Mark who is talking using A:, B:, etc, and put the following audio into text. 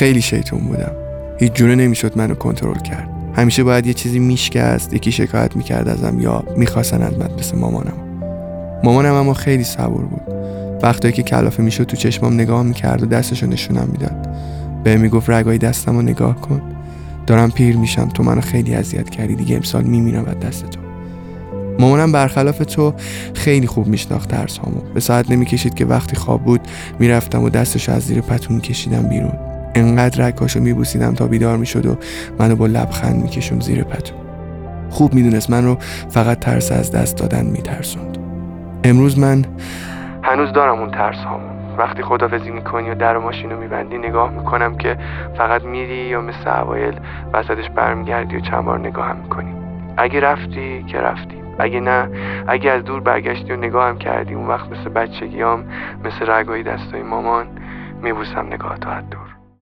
A: خیلی شیطون بودم. هیچ جوره نمی‌شد منو کنترل کرد. همیشه باید یه چیزی میشکست یکی شکایت می‌کرد ازم یا می‌خواستن از من مثل مامانم. مامانم اما خیلی صبور بود. وقتی که کلافه می‌شد تو چشمام نگاه می‌کرد و دستشو نشونم می‌داد. به می‌گفت رگای دستم رو نگاه کن. دارم پیر میشم تو منو خیلی اذیت کردی دیگه امسال میمیرم از دست تو. مامانم برخلاف تو خیلی خوب میشناخت ترس هامو به ساعت نمی‌کشید که وقتی خواب بود می‌رفتم و دستشو از زیر پتو میکشیدم بیرون. انقدر رگهاشو میبوسیدم تا بیدار می‌شد و منو با لبخند میکشون زیر پتو. خوب می‌دونست من رو فقط ترس از دست دادن میترسوند. امروز من هنوز دارم اون ترس هامون وقتی خدافزی می‌کنی و در ماشین رو میبندی نگاه می‌کنم که فقط میری یا مثل اوایل وسطش برمیگردی و چند بار نگاه هم می‌کنی. اگه رفتی که رفتی. اگه نه اگه از دور برگشتی و نگاهم کردی اون وقت مثل بچگیام مثل رگای دستای مامان میبوسم نگاه تا دور.